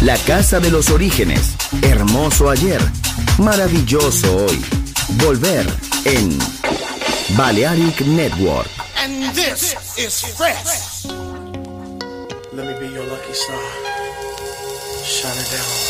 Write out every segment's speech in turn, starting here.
La casa de los orígenes, hermoso ayer, maravilloso hoy. Volver en Balearic Network. And this is fresh. Let me be your lucky star. Shine it down.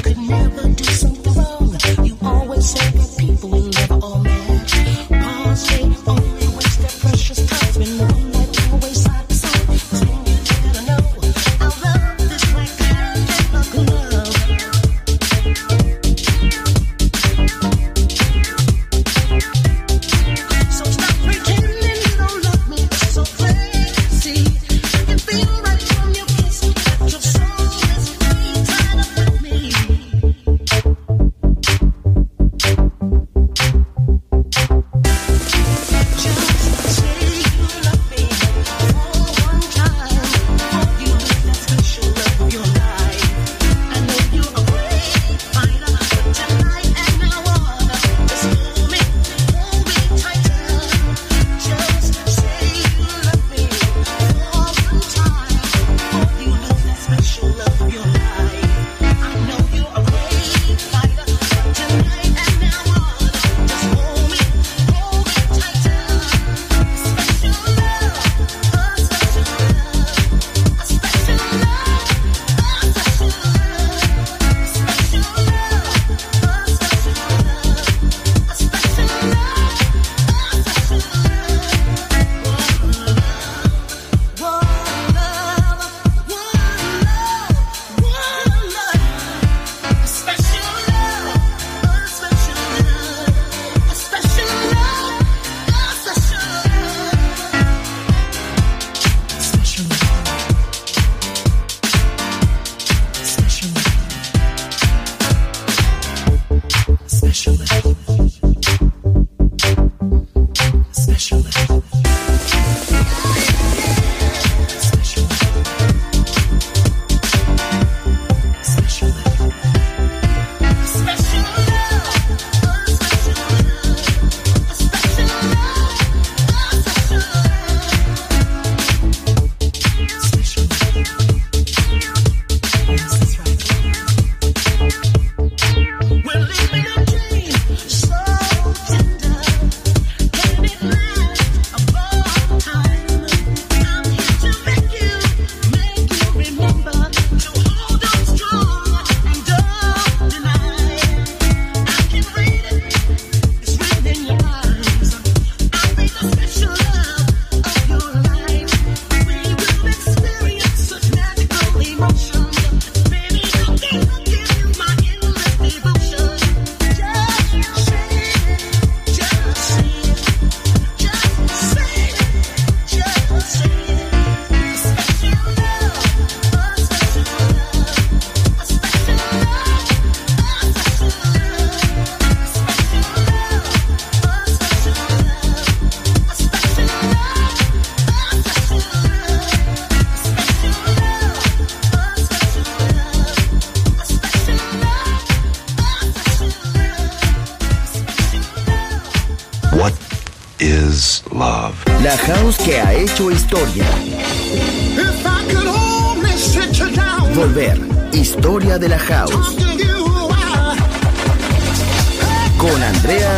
I could never do something.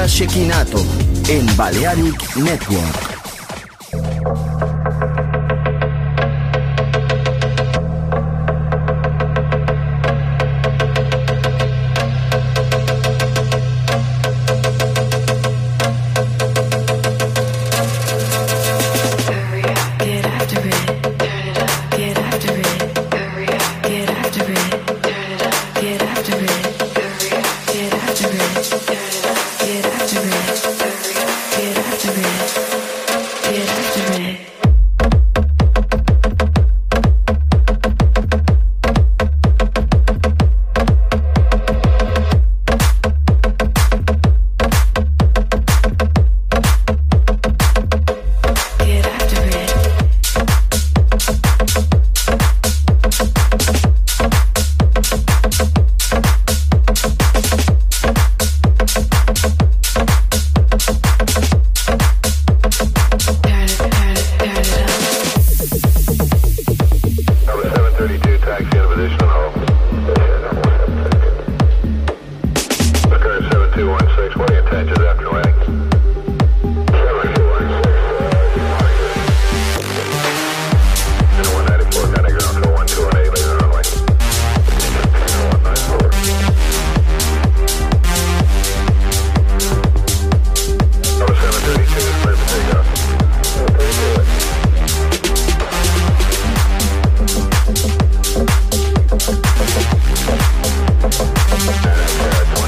Shekinato en Balearic Network. head.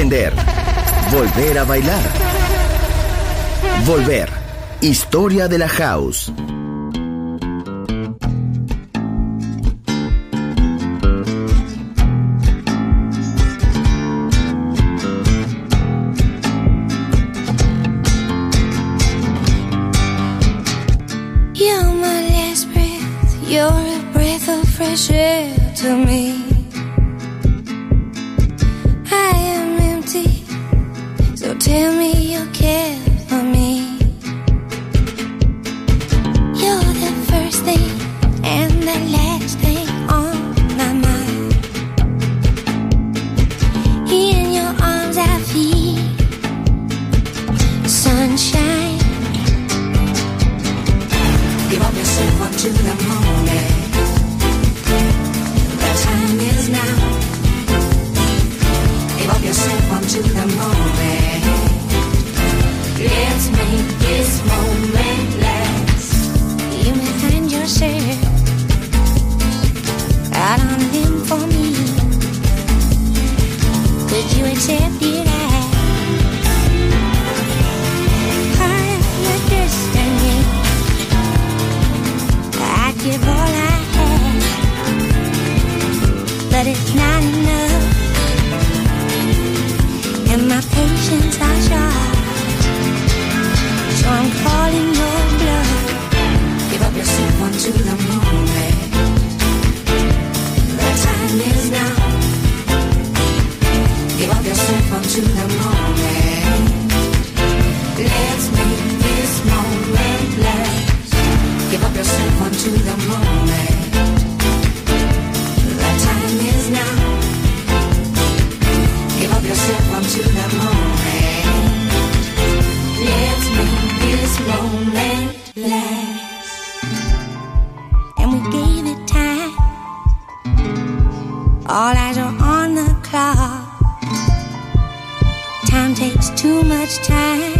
aprender. Volver a bailar. Volver. Historia de la house. You're my last breath, you're a breath of fresh air to me. tell me you care. All eyes are on the clock. Time takes too much time.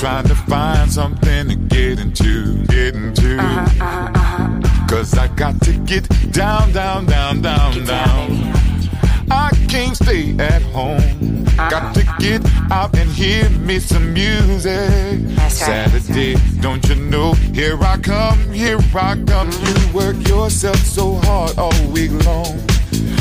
trying to find something to get into, get into. Uh-huh, uh-huh, uh-huh. Cause I got to get down, down, down, down, get down. down I can't stay at home. Uh-huh. Got to get out and hear me some music. Right, Saturday, don't you know? Here I come, here I come. You work yourself so hard all week long.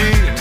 me.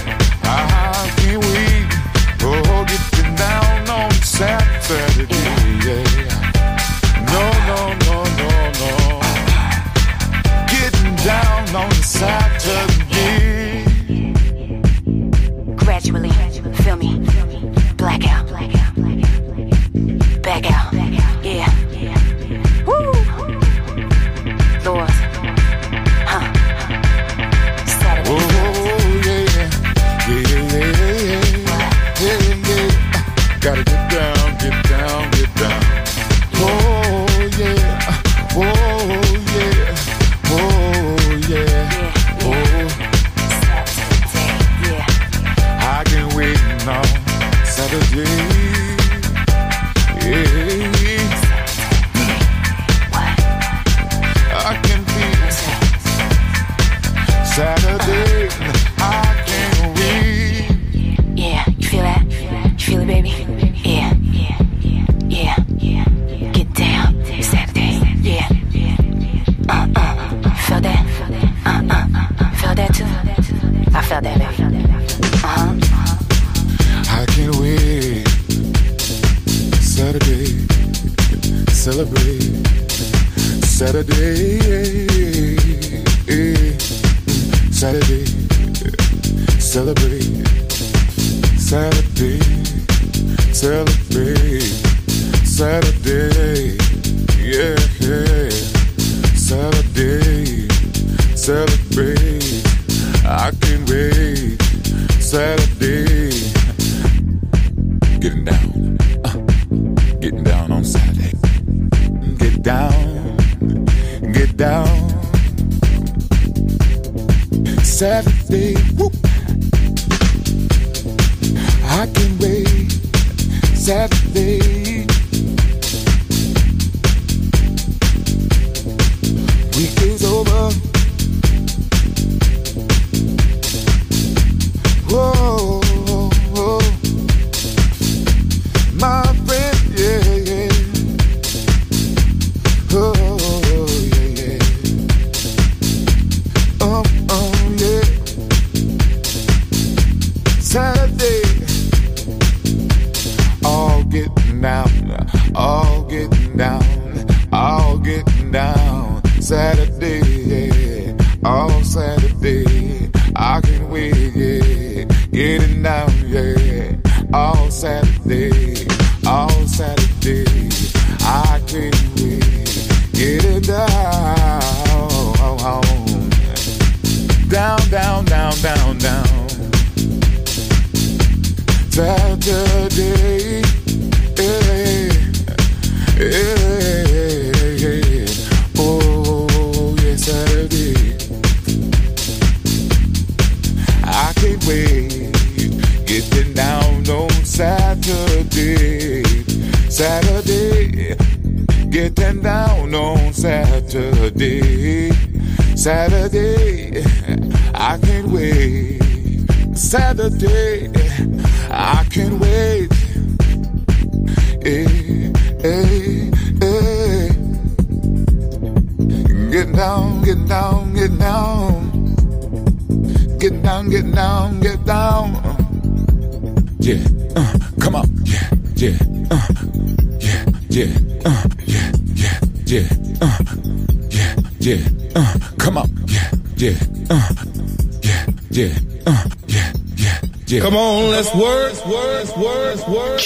down. Saturday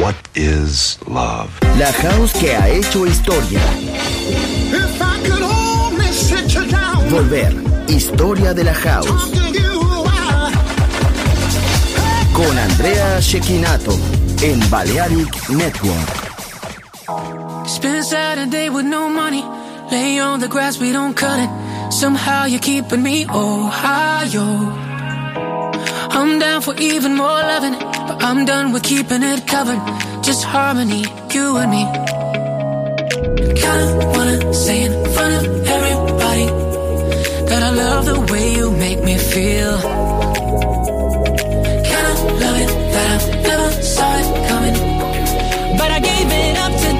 What is love? La house que ha hecho historia. If I could only sit you down. Volver, historia de la house. Con Andrea Shekinato en Balearic Network. Spend Saturday with no money. Lay on the grass, we don't cut it. Somehow you're keeping me Ohio. I'm down for even more loving. I'm done with keeping it covered, just harmony, you and me. Kinda wanna say in front of everybody that I love the way you make me feel. Kinda love it that I never saw it coming, but I gave it up to.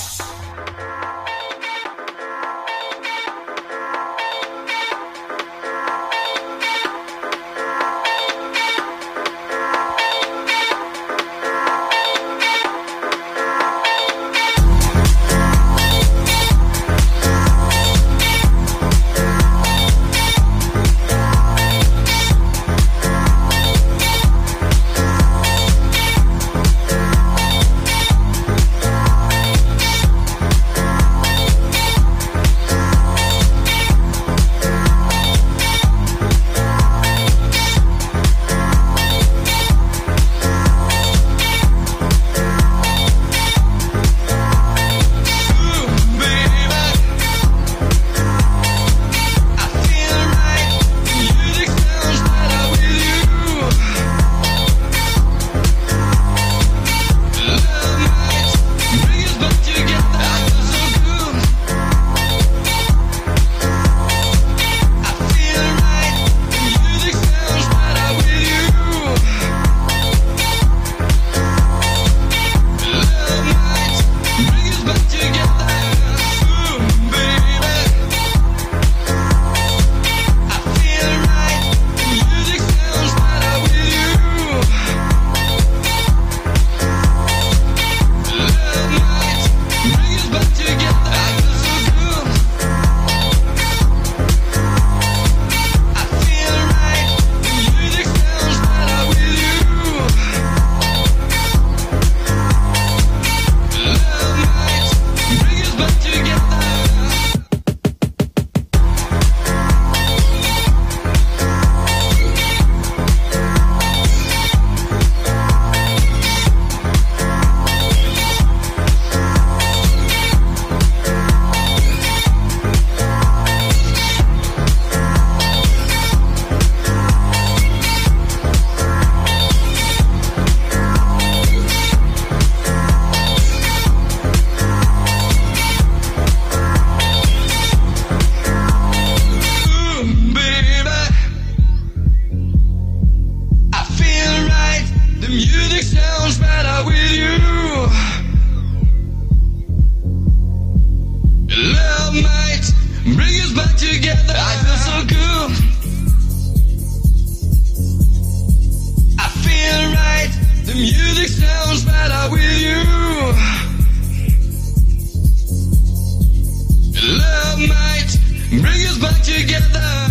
Bring us back together.